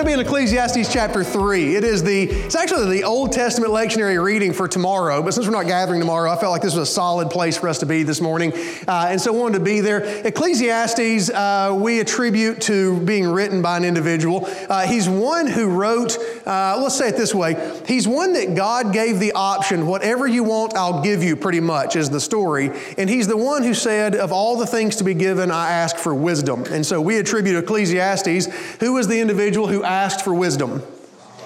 going to be in Ecclesiastes chapter 3. It is the, it's actually the Old Testament lectionary reading for tomorrow, but since we're not gathering tomorrow, I felt like this was a solid place for us to be this morning. Uh, and so I wanted to be there. Ecclesiastes, uh, we attribute to being written by an individual. Uh, he's one who wrote, uh, let's say it this way, he's one that God gave the option, whatever you want, I'll give you, pretty much, is the story. And he's the one who said, of all the things to be given, I ask for wisdom. And so we attribute Ecclesiastes, who was the individual who asked for wisdom.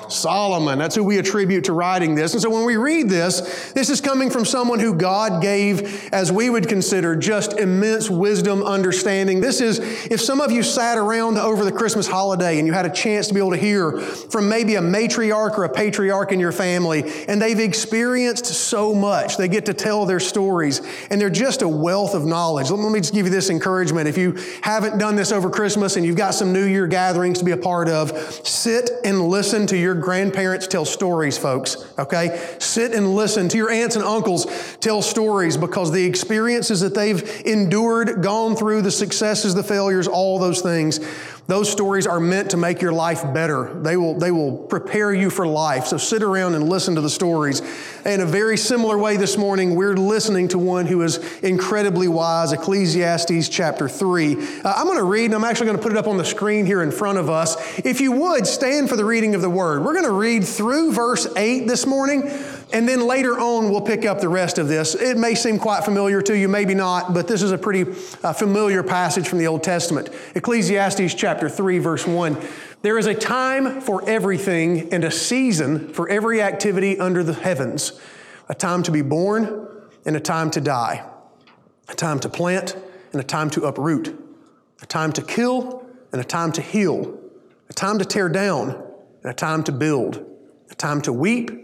Solomon. That's who we attribute to writing this. And so when we read this, this is coming from someone who God gave, as we would consider, just immense wisdom, understanding. This is, if some of you sat around over the Christmas holiday and you had a chance to be able to hear from maybe a matriarch or a patriarch in your family, and they've experienced so much, they get to tell their stories, and they're just a wealth of knowledge. Let me just give you this encouragement. If you haven't done this over Christmas and you've got some New Year gatherings to be a part of, sit and listen to your grandparents tell stories, folks, okay? Sit and listen to your aunts and uncles tell stories because the experiences that they've endured, gone through, the successes, the failures, all those things, those stories are meant to make your life better. They will, they will prepare you for life. So sit around and listen to the stories. In a very similar way this morning, we're listening to one who is incredibly wise, Ecclesiastes chapter 3. Uh, I'm going to read, and I'm actually going to put it up on the screen here in front of us. If you would, stand for the reading of the word. We're going to read through verse 8 this morning. And then later on, we'll pick up the rest of this. It may seem quite familiar to you, maybe not, but this is a pretty uh, familiar passage from the Old Testament. Ecclesiastes chapter 3, verse 1. There is a time for everything and a season for every activity under the heavens a time to be born and a time to die, a time to plant and a time to uproot, a time to kill and a time to heal, a time to tear down and a time to build, a time to weep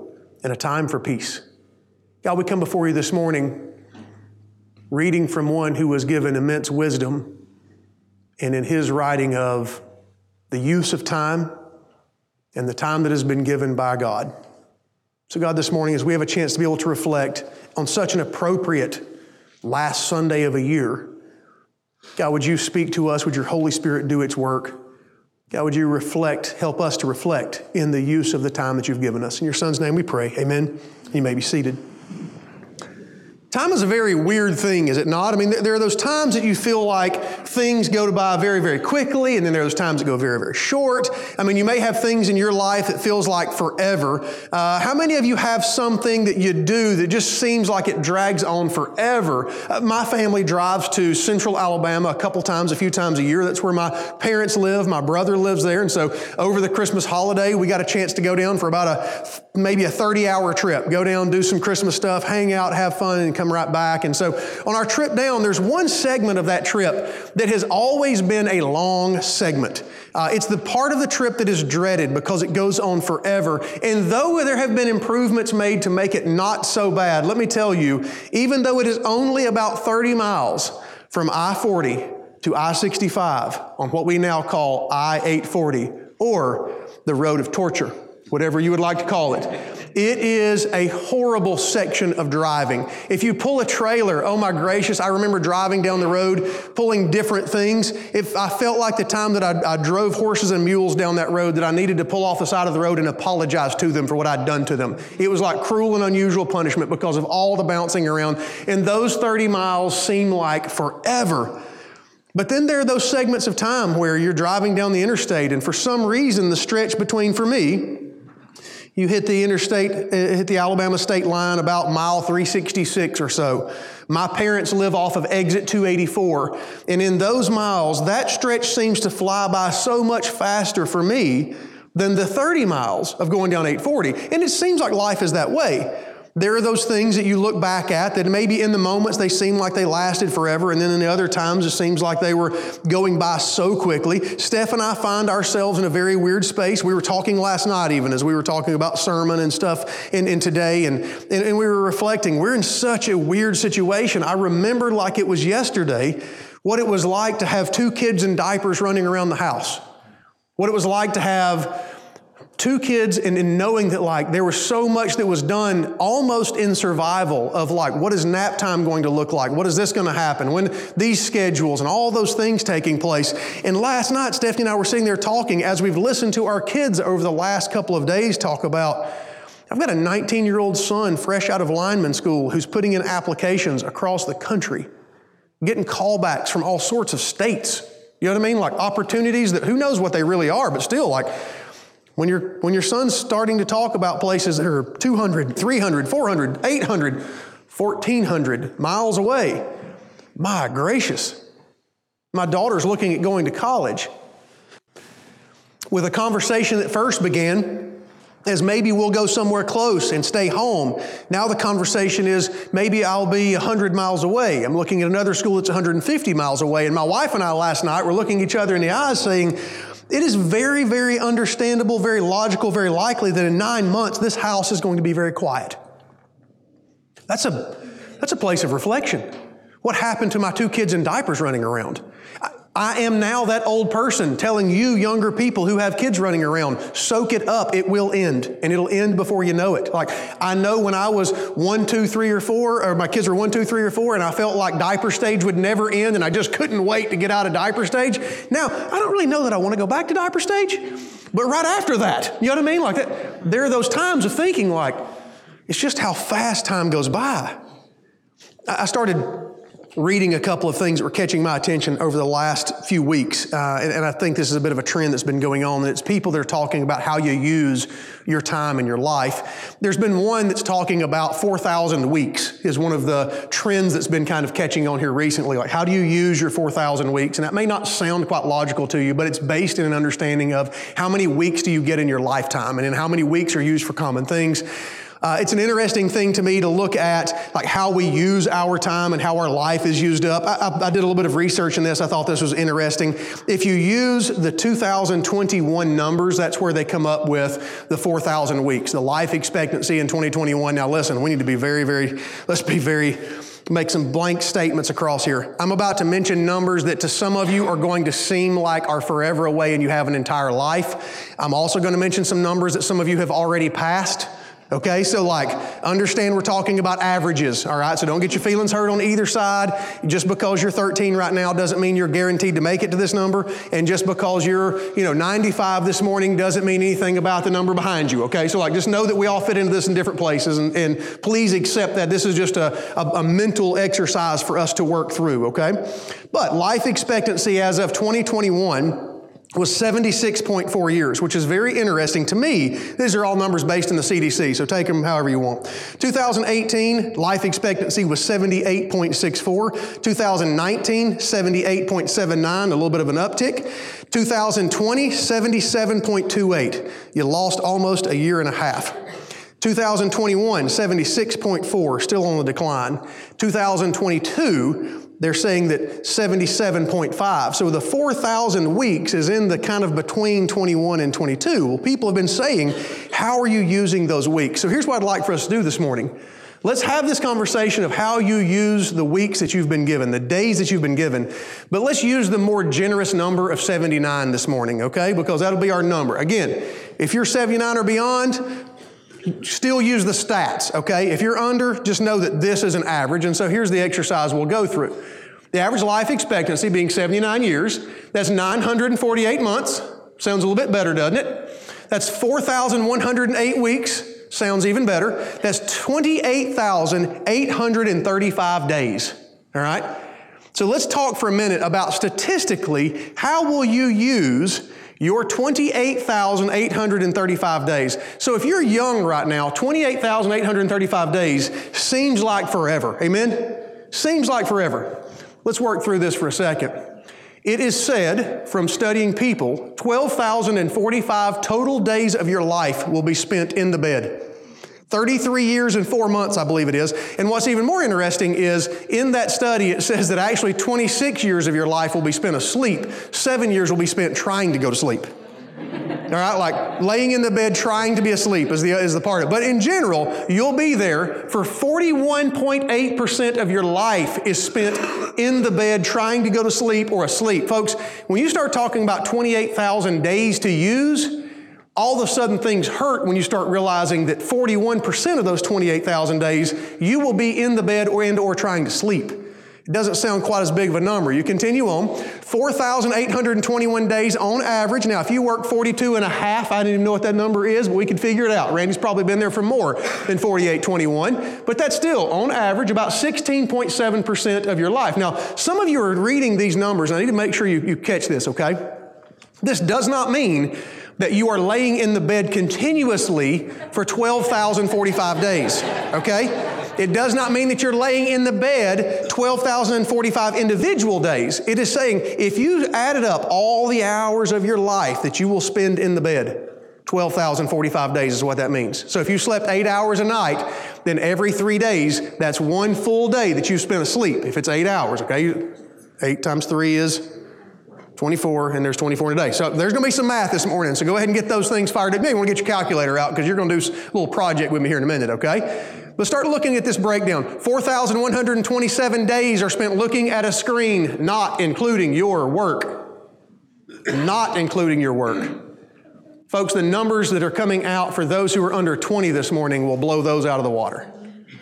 and a time for peace. God, we come before you this morning reading from one who was given immense wisdom and in his writing of the use of time and the time that has been given by God. So, God, this morning, as we have a chance to be able to reflect on such an appropriate last Sunday of a year, God, would you speak to us? Would your Holy Spirit do its work? God, would you reflect, help us to reflect in the use of the time that you've given us. In your son's name we pray. Amen. You may be seated. Time is a very weird thing, is it not? I mean, there are those times that you feel like things go by very, very quickly, and then there are those times that go very, very short. I mean, you may have things in your life that feels like forever. Uh, how many of you have something that you do that just seems like it drags on forever? Uh, my family drives to central Alabama a couple times, a few times a year. That's where my parents live. My brother lives there. And so over the Christmas holiday, we got a chance to go down for about a maybe a 30 hour trip. Go down, do some Christmas stuff, hang out, have fun, and come right back. And so on our trip down, there's one segment of that trip that has always been a long segment. Uh, it's the part of the trip that is dreaded because it goes on forever. And though there have been improvements made to make it not so bad, let me tell you, even though it is only about 30 miles from I 40 to I 65 on what we now call I 840 or the road of torture whatever you would like to call it. It is a horrible section of driving. If you pull a trailer, oh my gracious, I remember driving down the road, pulling different things. If I felt like the time that I, I, drove horses and mules down that road, that I needed to pull off the side of the road and apologize to them for what I'd done to them. It was like cruel and unusual punishment because of all the bouncing around. And those 30 miles seem like forever. But then there are those segments of time where you're driving down the interstate, and for some reason, the stretch between, for me, you hit the interstate, uh, hit the Alabama state line about mile 366 or so. My parents live off of exit 284. And in those miles, that stretch seems to fly by so much faster for me than the 30 miles of going down 840. And it seems like life is that way. There are those things that you look back at that maybe in the moments they seem like they lasted forever, and then in the other times it seems like they were going by so quickly. Steph and I find ourselves in a very weird space. We were talking last night, even as we were talking about sermon and stuff in, in today, and, and, and we were reflecting. We're in such a weird situation. I remember like it was yesterday what it was like to have two kids in diapers running around the house, what it was like to have two kids and, and knowing that like there was so much that was done almost in survival of like what is nap time going to look like what is this going to happen when these schedules and all those things taking place and last night stephanie and i were sitting there talking as we've listened to our kids over the last couple of days talk about I've got a 19 year old son fresh out of lineman school who's putting in applications across the country, getting callbacks from all sorts of states. You know what I mean? Like opportunities that who knows what they really are, but still, like when, you when your son's starting to talk about places that are 200, 300, 400, 800, 1400 miles away, my gracious. My daughter's looking at going to college with a conversation that first began as maybe we'll go somewhere close and stay home. Now the conversation is maybe I'll be 100 miles away. I'm looking at another school that's 150 miles away. And my wife and I last night were looking each other in the eyes saying, it is very, very understandable, very logical, very likely that in nine months this house is going to be very quiet. That's a, that's a place of reflection. What happened to my two kids in diapers running around? I am now that old person telling you, younger people who have kids running around, soak it up. It will end, and it'll end before you know it. Like, I know when I was one, two, three, or four, or my kids were one, two, three, or four, and I felt like diaper stage would never end, and I just couldn't wait to get out of diaper stage. Now, I don't really know that I want to go back to diaper stage, but right after that, you know what I mean? Like, that, there are those times of thinking, like, it's just how fast time goes by. I started reading a couple of things that were catching my attention over the last few weeks. Uh, and, and, I think this is a bit of a trend that's been going on. And it's people that are talking about how you use your time in your life. There's been one that's talking about 4,000 weeks, is one of the trends that's been kind of catching on here recently. Like, how do you use your 4,000 weeks? And that may not sound quite logical to you, but it's based in an understanding of how many weeks do you get in your lifetime and in how many weeks are used for common things. Uh, it's an interesting thing to me to look at like how we use our time and how our life is used up. I, I, I did a little bit of research in this. I thought this was interesting. If you use the 2021 numbers, that's where they come up with the 4,000 weeks, the life expectancy in 2021. Now, listen, we need to be very, very, let's be very make some blank statements across here. I'm about to mention numbers that to some of you are going to seem like are forever away and you have an entire life. I'm also going to mention some numbers that some of you have already passed. Okay, so like, understand we're talking about averages, all right? So don't get your feelings hurt on either side. Just because you're 13 right now doesn't mean you're guaranteed to make it to this number. And just because you're, you know, 95 this morning doesn't mean anything about the number behind you, okay? So like, just know that we all fit into this in different places. And, and please accept that this is just a, a, a mental exercise for us to work through, okay? But life expectancy as of 2021 was 76.4 years, which is very interesting to me. These are all numbers based in the CDC, so take them however you want. 2018, life expectancy was 78.64. 2019, 78.79, a little bit of an uptick. 2020, 77.28. You lost almost a year and a half. 2021, 76.4, still on the decline. 2022, they're saying that 77.5. So the 4,000 weeks is in the kind of between 21 and 22. Well, people have been saying, how are you using those weeks? So here's what I'd like for us to do this morning. Let's have this conversation of how you use the weeks that you've been given, the days that you've been given. But let's use the more generous number of 79 this morning, okay? Because that'll be our number. Again, if you're 79 or beyond, still use the stats, okay? If you're under, just know that this is an average. And so here's the exercise we'll go through. The average life expectancy being 79 years, that's 948 months. Sounds a little bit better, doesn't it? That's 4,108 weeks. Sounds even better. That's 28,835 days. All right? So let's talk for a minute about statistically how will you use your 28,835 days. So if you're young right now, 28,835 days seems like forever. Amen? Seems like forever. Let's work through this for a second. It is said from studying people, 12,045 total days of your life will be spent in the bed. 33 years and four months, I believe it is. And what's even more interesting is in that study, it says that actually 26 years of your life will be spent asleep, seven years will be spent trying to go to sleep. All right, like laying in the bed trying to be asleep is the, is the part of it. But in general, you'll be there for 41.8% of your life is spent in the bed trying to go to sleep or asleep. Folks, when you start talking about 28,000 days to use, all of a sudden things hurt when you start realizing that 41% of those 28,000 days you will be in the bed or and or trying to sleep. It doesn't sound quite as big of a number. You continue on. 4,821 days on average. Now, if you work 42 and a half, I don't even know what that number is, but we could figure it out. Randy's probably been there for more than 4821, but that's still, on average, about 16.7% of your life. Now, some of you are reading these numbers, and I need to make sure you, you catch this, okay? This does not mean that you are laying in the bed continuously for 12,045 days, okay? It does not mean that you're laying in the bed 12,045 individual days. It is saying if you added up all the hours of your life that you will spend in the bed, 12,045 days is what that means. So if you slept eight hours a night, then every three days, that's one full day that you spent asleep, if it's eight hours, okay? Eight times three is 24, and there's 24 in a day. So there's going to be some math this morning. So go ahead and get those things fired up. You want to get your calculator out because you're going to do a little project with me here in a minute, okay? Let's start looking at this breakdown. 4,127 days are spent looking at a screen, not including your work. Not including your work. Folks, the numbers that are coming out for those who are under 20 this morning will blow those out of the water.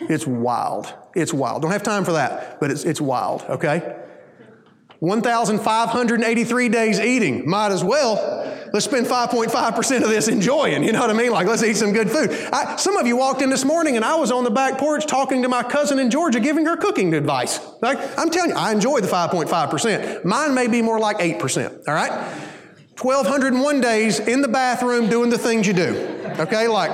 It's wild. It's wild. Don't have time for that, but it's, it's wild, okay? 1,583 days eating. Might as well. Let's spend 5.5% of this enjoying. You know what I mean? Like, let's eat some good food. I, some of you walked in this morning and I was on the back porch talking to my cousin in Georgia, giving her cooking advice. Like, I'm telling you, I enjoy the 5.5%. Mine may be more like 8%. All right? 1,201 days in the bathroom doing the things you do. Okay? Like,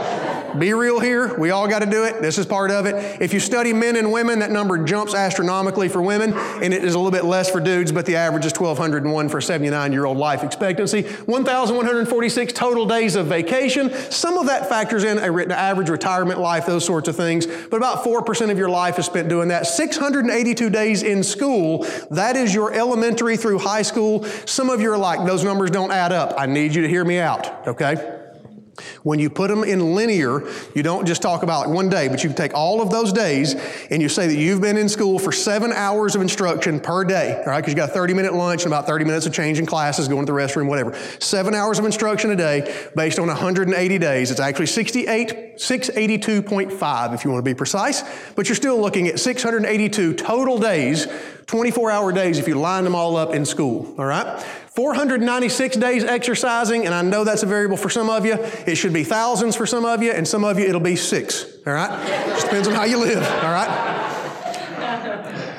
be real here. We all got to do it. This is part of it. If you study men and women, that number jumps astronomically for women, and it is a little bit less for dudes, but the average is 1,201 for 79 year old life expectancy. 1,146 total days of vacation. Some of that factors in a written average retirement life, those sorts of things, but about 4% of your life is spent doing that. 682 days in school. That is your elementary through high school. Some of you are like, those numbers don't add up. I need you to hear me out, okay? When you put them in linear, you don't just talk about like one day, but you take all of those days and you say that you've been in school for seven hours of instruction per day, all right? Because you got a 30 minute lunch and about 30 minutes of changing classes, going to the restroom, whatever. Seven hours of instruction a day based on 180 days. It's actually 68, 682.5 if you want to be precise, but you're still looking at 682 total days 24 hour days if you line them all up in school, all right? 496 days exercising, and I know that's a variable for some of you. It should be thousands for some of you, and some of you it'll be six, all right? Just depends on how you live, all right?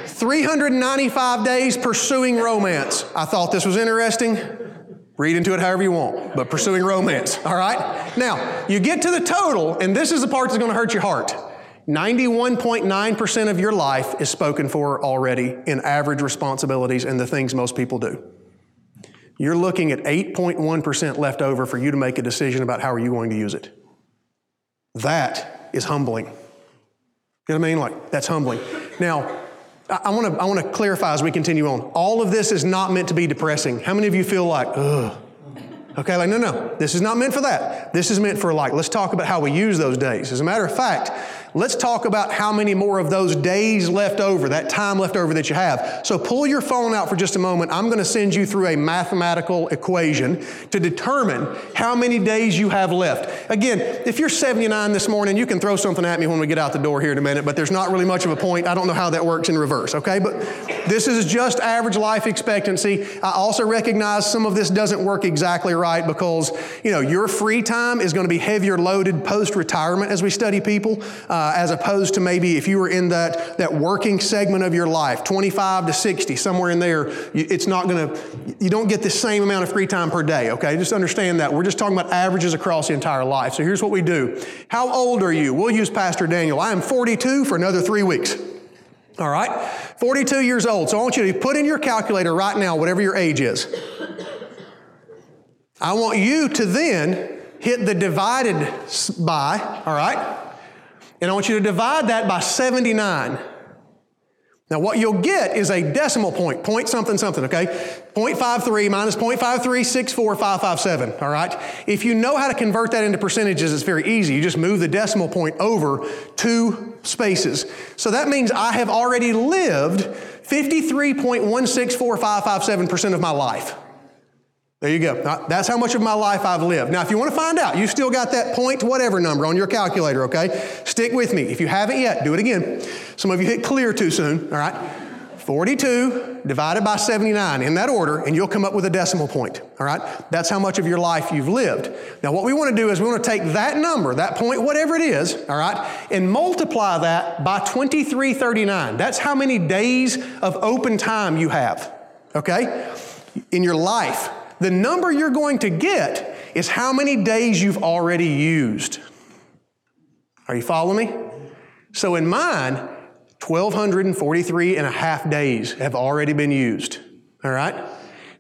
395 days pursuing romance. I thought this was interesting. Read into it however you want, but pursuing romance, all right? Now, you get to the total, and this is the part that's gonna hurt your heart. 91.9% of your life is spoken for already in average responsibilities and the things most people do. You're looking at 8.1% left over for you to make a decision about how are you going to use it. That is humbling. You know what I mean? Like, that's humbling. Now, I want to I want to clarify as we continue on. All of this is not meant to be depressing. How many of you feel like, ugh? Okay, like, no, no, this is not meant for that. This is meant for like, let's talk about how we use those days. As a matter of fact, let's talk about how many more of those days left over, that time left over that you have. So pull your phone out for just a moment. I'm going to send you through a mathematical equation to determine how many days you have left. Again, if you're 79 this morning, you can throw something at me when we get out the door here in a minute, but there's not really much of a point. I don't know how that works in reverse, okay? But this is just average life expectancy. I also recognize some of this doesn't work exactly right? Because, you know, your free time is going to be heavier loaded post retirement as we study people, uh, uh, as opposed to maybe if you were in that, that working segment of your life, 25 to 60, somewhere in there, it's not going to, you don't get the same amount of free time per day, okay? Just understand that. We're just talking about averages across the entire life. So here's what we do. How old are you? We'll use Pastor Daniel. I am 42 for another three weeks. All right? 42 years old. So I want you to put in your calculator right now, whatever your age is. I want you to then hit the divided by, all right? And I want you to divide that by 79. Now, what you'll get is a decimal point, point something something, okay? 0.53 minus 0.5364557, all right? If you know how to convert that into percentages, it's very easy. You just move the decimal point over two spaces. So that means I have already lived 53.164557% of my life. There you go. That's how much of my life I've lived. Now, if you want to find out, you still got that point whatever number on your calculator, okay? Stick with me. If you haven't yet, do it again. Some of you hit clear too soon, all right? 42 divided by 79 in that order, and you'll come up with a decimal point, all right? That's how much of your life you've lived. Now, what we want to do is we want to take that number, that point, whatever it is, all right, and multiply that by 2339. That's how many days of open time you have, okay? In your life. The number you're going to get is how many days you've already used. Are you following me? So in mine, 1,243 and a half days have already been used. All right?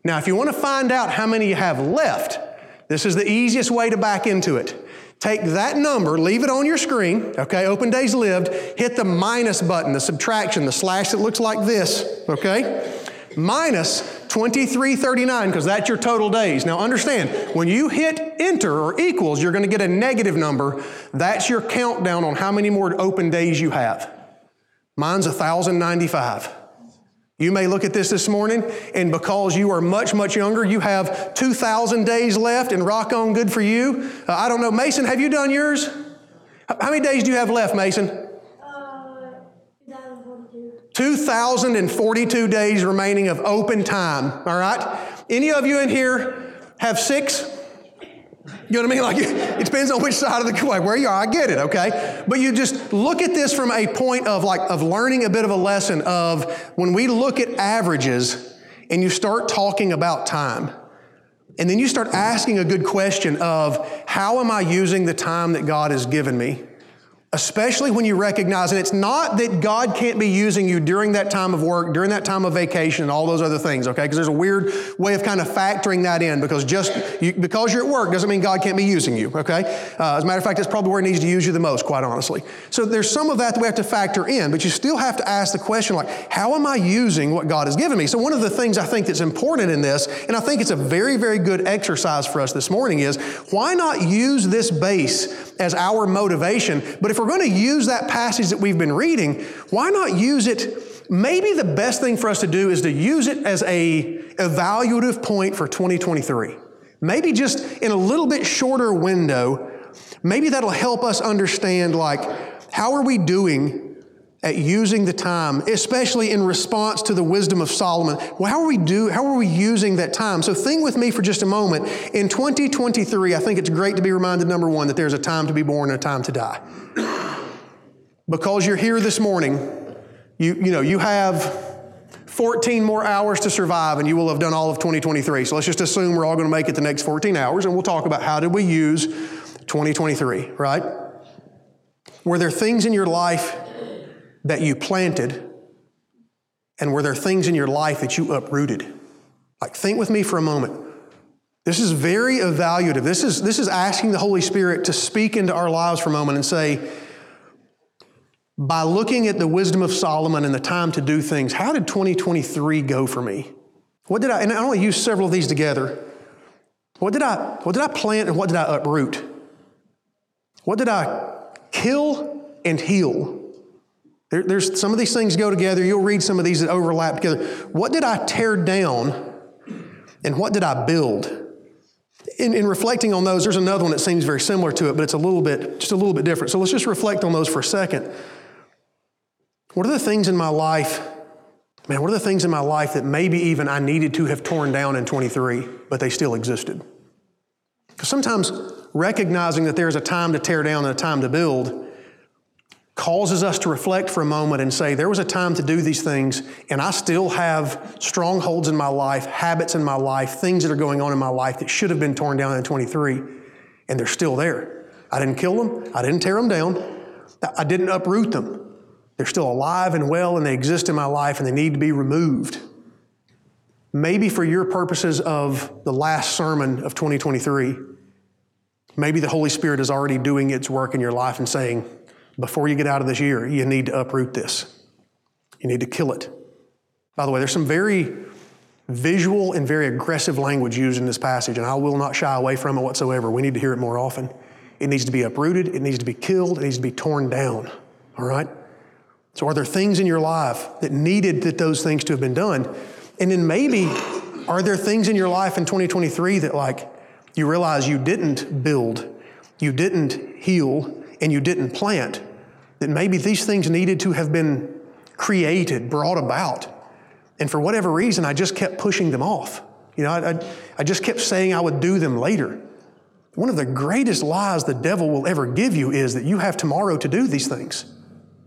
Now, if you want to find out how many you have left, this is the easiest way to back into it. Take that number, leave it on your screen, okay, open days lived, hit the minus button, the subtraction, the slash that looks like this, okay? Minus 2339 because that's your total days. Now understand, when you hit enter or equals, you're going to get a negative number. That's your countdown on how many more open days you have. Mine's 1095. You may look at this this morning, and because you are much, much younger, you have 2,000 days left, and rock on, good for you. Uh, I don't know, Mason, have you done yours? How many days do you have left, Mason? 2,042 days remaining of open time, all right? Any of you in here have six? You know what I mean? Like it depends on which side of the coin, where you are. I get it, okay? But you just look at this from a point of like of learning a bit of a lesson of when we look at averages and you start talking about time. And then you start asking a good question of how am I using the time that God has given me? Especially when you recognize, and it's not that God can't be using you during that time of work, during that time of vacation, and all those other things, okay? Because there's a weird way of kind of factoring that in because just you, because you're at work doesn't mean God can't be using you, okay? Uh, as a matter of fact, that's probably where He needs to use you the most, quite honestly. So there's some of that that we have to factor in, but you still have to ask the question like, how am I using what God has given me? So one of the things I think that's important in this, and I think it's a very, very good exercise for us this morning, is why not use this base as our motivation? But if we're going to use that passage that we've been reading, why not use it? Maybe the best thing for us to do is to use it as a evaluative point for 2023. Maybe just in a little bit shorter window, maybe that'll help us understand like how are we doing at using the time, especially in response to the wisdom of Solomon. Well, how are we do how are we using that time? So think with me for just a moment. In 2023, I think it's great to be reminded number 1 that there's a time to be born and a time to die. because you're here this morning, you you know, you have 14 more hours to survive and you will have done all of 2023. So let's just assume we're all going to make it the next 14 hours and we'll talk about how did we use 2023, right? Were there things in your life that you planted? And were there things in your life that you uprooted? Like, think with me for a moment. This is very evaluative. This is, this is asking the Holy Spirit to speak into our lives for a moment and say, by looking at the wisdom of Solomon and the time to do things, how did 2023 go for me? What did I, and I only use several of these together. What did I, what did I plant and what did I uproot? What did I kill and heal? There, there's some of these things go together. You'll read some of these that overlap together. What did I tear down and what did I build? In, in, reflecting on those, there's another one that seems very similar to it, but it's a little bit, just a little bit different. So let's just reflect on those for a second. What are the things in my life, man, what are the things in my life that maybe even I needed to have torn down in 23, but they still existed? Because sometimes recognizing that there's a time to tear down and a time to build causes us to reflect for a moment and say, there was a time to do these things, and I still have strongholds in my life, habits in my life, things that are going on in my life that should have been torn down in 23, and they're still there. I didn't kill them, I didn't tear them down, I didn't uproot them. They're still alive and well, and they exist in my life, and they need to be removed. Maybe for your purposes of the last sermon of 2023, maybe the Holy Spirit is already doing its work in your life and saying, before you get out of this year, you need to uproot this. You need to kill it. By the way, there's some very visual and very aggressive language used in this passage, and I will not shy away from it whatsoever. We need to hear it more often. It needs to be uprooted, it needs to be killed, it needs to be torn down. All right? So, are there things in your life that needed that those things to have been done? And then maybe, are there things in your life in 2023 that, like, you realize you didn't build, you didn't heal, and you didn't plant? That maybe these things needed to have been created, brought about. And for whatever reason, I just kept pushing them off. You know, I, I, I, just kept saying I would do them later. One of the greatest lies the devil will ever give you is that you have tomorrow to do these things.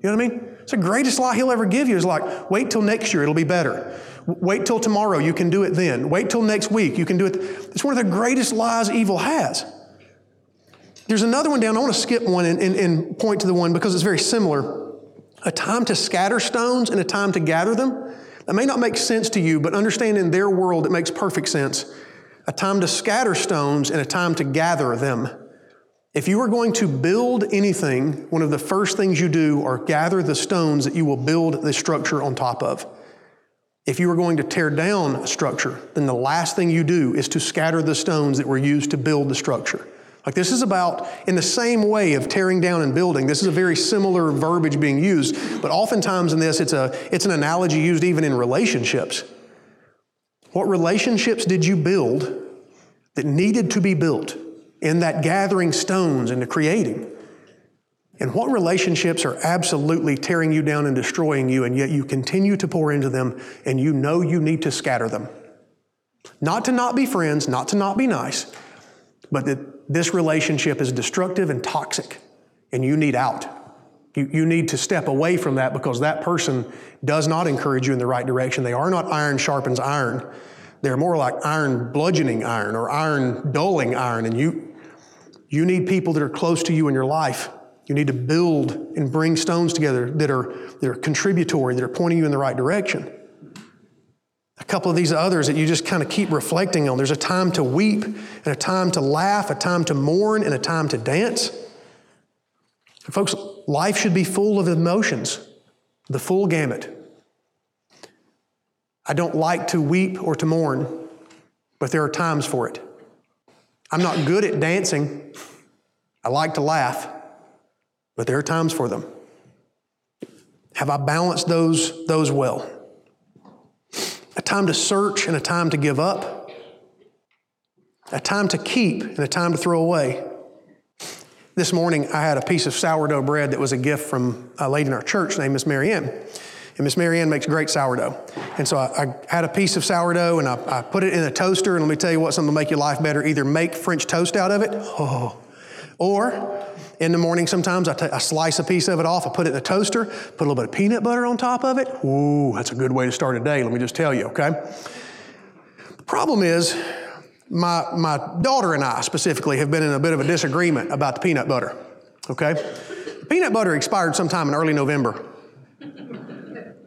You know what I mean? It's the greatest lie he'll ever give you is like, wait till next year, it'll be better. Wait till tomorrow, you can do it then. Wait till next week, you can do it. It's one of the greatest lies evil has. There's another one down. I want to skip one and, and, and point to the one because it's very similar a time to scatter stones and a time to gather them. That may not make sense to you, but understand in their world it makes perfect sense. A time to scatter stones and a time to gather them. If you are going to build anything, one of the first things you do are gather the stones that you will build the structure on top of. If you are going to tear down a structure, then the last thing you do is to scatter the stones that were used to build the structure. Like this is about, in the same way of tearing down and building, this is a very similar verbiage being used, but oftentimes in this, it's, a, it's an analogy used even in relationships. What relationships did you build that needed to be built in that gathering stones the creating? And what relationships are absolutely tearing you down and destroying you, and yet you continue to pour into them and you know you need to scatter them? Not to not be friends, not to not be nice, but that this relationship is destructive and toxic, and you need out. You, you need to step away from that because that person does not encourage you in the right direction. They are not iron sharpens iron. They're more like iron bludgeoning iron or iron dulling iron. And you, you need people that are close to you in your life. You need to build and bring stones together that are, that are contributory, that are pointing you in the right direction couple of these others that you just kind of keep reflecting on. There's a time to weep, and a time to laugh, a time to mourn, and a time to dance. And folks, life should be full of emotions, the full gamut. I don't like to weep or to mourn, but there are times for it. I'm not good at dancing. I like to laugh, but there are times for them. Have I balanced those, those well? A time to search and a time to give up, a time to keep and a time to throw away. This morning, I had a piece of sourdough bread that was a gift from a lady in our church named Miss Marianne. And Miss Marianne makes great sourdough. And so I, I had a piece of sourdough and I, I, put it in a toaster. And let me tell you what, something to make your life better. Either make French toast out of it, oh, or in the morning, sometimes I, t- I slice a piece of it off, I put it in the toaster, put a little bit of peanut butter on top of it. Ooh, that's a good way to start a day, let me just tell you, okay? The problem is, my, my daughter and I specifically have been in a bit of a disagreement about the peanut butter, okay? The peanut butter expired sometime in early November.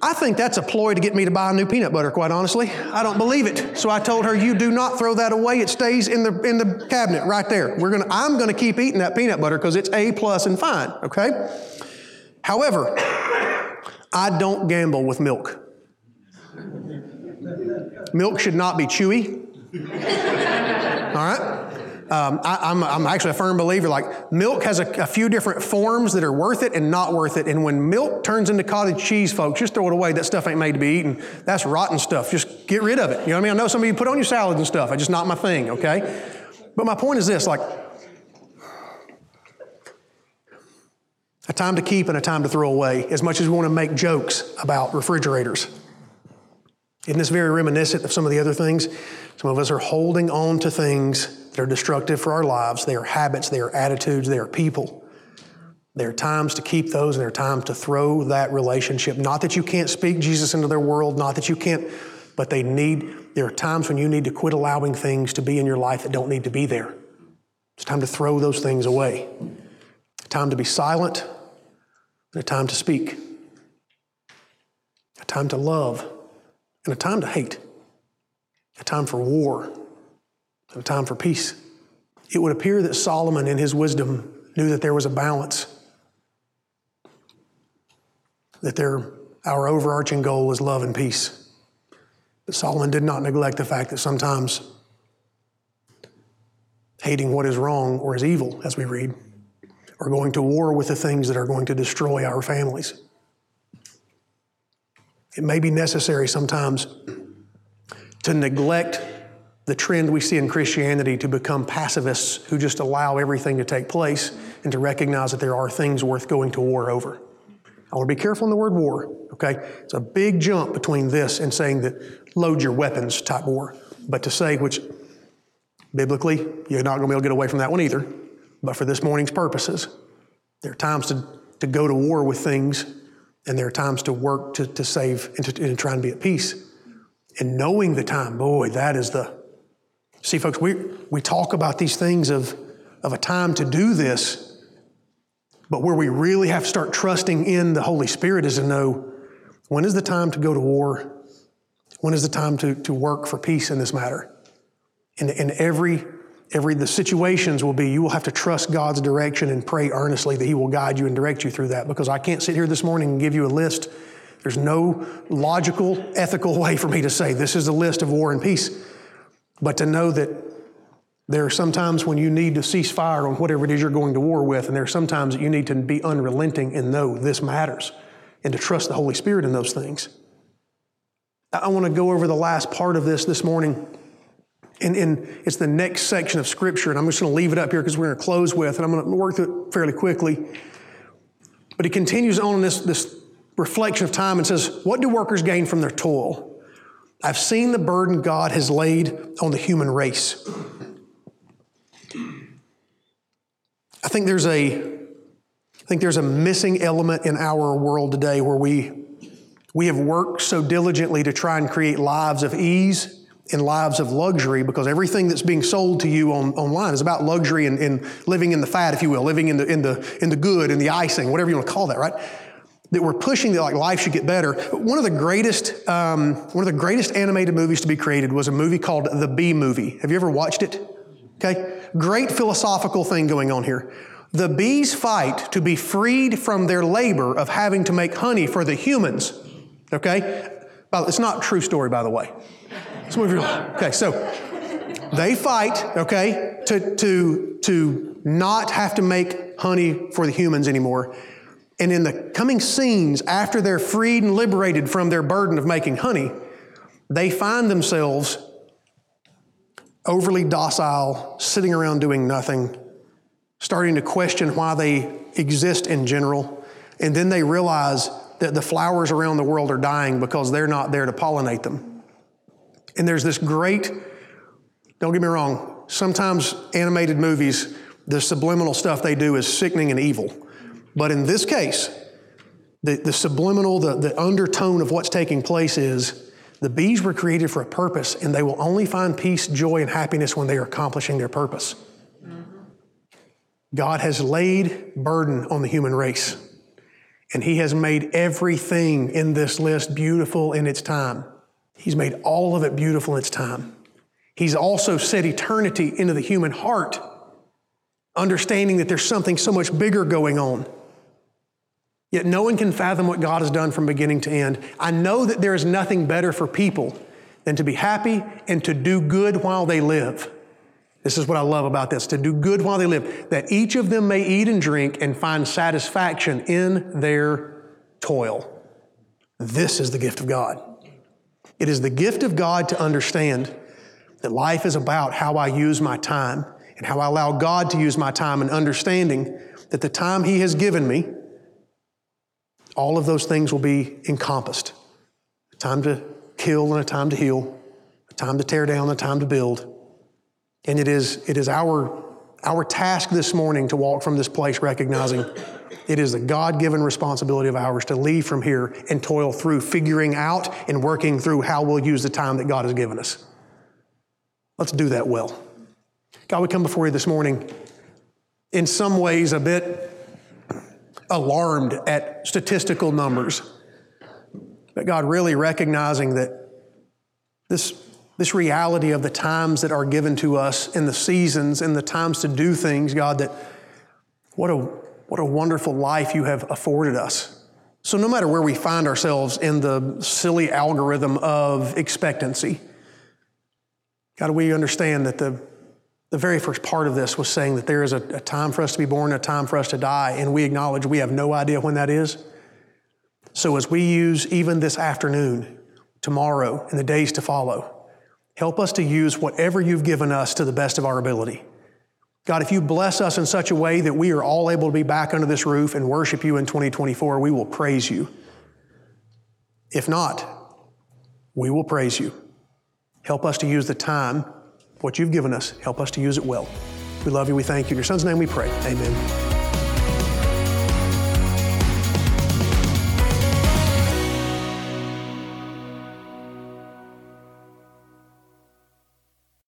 I think that's a ploy to get me to buy a new peanut butter, quite honestly. I don't believe it. So I told her, you do not throw that away. It stays in the, in the cabinet right there. We're gonna, I'm going to keep eating that peanut butter because it's A plus and fine, okay? However, I don't gamble with milk. Milk should not be chewy. All right? Um, I, am actually a firm believer like milk has a, a, few different forms that are worth it and not worth it. And when milk turns into cottage cheese, folks, just throw it away. That stuff ain't made to be eaten. That's rotten stuff. Just get rid of it. You know what I mean? I know some of you put on your salads and stuff. It's just not my thing, okay? But my point is this like, a time to keep and a time to throw away, as much as we want to make jokes about refrigerators. Isn't this very reminiscent of some of the other things? Some of us are holding on to things that are destructive for our lives. They are habits, they are attitudes, they are people. There are times to keep those, and there are times to throw that relationship. Not that you can't speak Jesus into their world, not that you can't, but they need, there are times when you need to quit allowing things to be in your life that don't need to be there. It's time to throw those things away. A time to be silent, and a time to speak. A time to love, and a time to hate. A time for war, and a time for peace. It would appear that Solomon, in his wisdom, knew that there was a balance. that there, our overarching goal is love and peace. But Solomon did not neglect the fact that sometimes hating what is wrong or is evil, as we read, or going to war with the things that are going to destroy our families. It may be necessary sometimes to neglect the trend we see in Christianity to become pacifists who just allow everything to take place and to recognize that there are things worth going to war over. I want to be careful in the word war, okay? It's a big jump between this and saying that load your weapons type war. But to say, which biblically, you're not going to be able to get away from that one either, but for this morning's purposes, there are times to, to go to war with things, and there are times to work to, to save and to and try and be at peace. And knowing the time, boy, that is the See, folks, we, we talk about these things of, of a time to do this, but where we really have to start trusting in the Holy Spirit is to know when is the time to go to war? When is the time to, to work for peace in this matter? And, and every, every, the situations will be, you will have to trust God's direction and pray earnestly that He will guide you and direct you through that because I can't sit here this morning and give you a list. There's no logical, ethical way for me to say this is the list of war and peace. But to know that there are sometimes when you need to cease fire on whatever it is you're going to war with, and there are sometimes that you need to be unrelenting and know this matters and to trust the Holy Spirit in those things. I want to go over the last part of this this morning. And, it's the next section of Scripture, and I'm just going to leave it up here because we're going to close with, and I'm going to work through it fairly quickly. But he continues on in this, this reflection of time and says, What do workers gain from their toil? I've seen the burden God has laid on the human race. I think there's a I think there's a missing element in our world today where we we have worked so diligently to try and create lives of ease and lives of luxury because everything that's being sold to you on, online is about luxury and, and living in the fat, if you will, living in the in the in the good and the icing, whatever you want to call that, right? that we're pushing that like life should get better. One of the greatest, um, one of the greatest animated movies to be created was a movie called The Bee Movie. Have you ever watched it? Okay, great philosophical thing going on here. The bees fight to be freed from their labor of having to make honey for the humans. Okay, it's not true story, by the way. Okay, so they fight. Okay, to to to not have to make honey for the humans anymore and in the coming scenes, after they're freed and liberated from their burden of making honey, they find themselves overly docile, sitting around doing nothing, starting to question why they exist in general. And then they realize that the flowers around the world are dying because they're not there to pollinate them. And there's this great, don't get me wrong, sometimes animated movies, the subliminal stuff they do is sickening and evil. But in this case, the, the subliminal, the, the undertone of what's taking place is the bees were created for a purpose, and they will only find peace, joy, and happiness when they are accomplishing their purpose. Mm-hmm. God has laid burden on the human race, and He has made everything in this list beautiful in its time. He's made all of it beautiful in its time. He's also set eternity into the human heart, understanding that there's something so much bigger going on. Yet no one can fathom what God has done from beginning to end. I know that there is nothing better for people than to be happy and to do good while they live. This is what I love about this to do good while they live, that each of them may eat and drink and find satisfaction in their toil. This is the gift of God. It is the gift of God to understand that life is about how I use my time and how I allow God to use my time and understanding that the time He has given me, all of those things will be encompassed a time to kill and a time to heal, a time to tear down, and a time to build. And it is, it is our, our task this morning to walk from this place recognizing it is a God given responsibility of ours to leave from here and toil through figuring out and working through how we'll use the time that God has given us. Let's do that well. God, we come before you this morning in some ways a bit alarmed at statistical numbers. But God, really recognizing that this, this reality of the times that are given to us and the seasons and the times to do things, God, that what a, what a wonderful life you have afforded us. So, no matter where we find ourselves in the silly algorithm of expectancy, God, we understand that the, the very first part of this was saying that there is a, a time for us to be born, a time for us to die, and we acknowledge we have no idea when that is. So, as we use even this afternoon, tomorrow, and the days to follow, help us to use whatever you've given us to the best of our ability. God, if you bless us in such a way that we are all able to be back under this roof and worship you in 2024, we will praise you. If not, we will praise you. Help us to use the time, what you've given us, help us to use it well. We love you. We thank you. In your son's name we pray. Amen.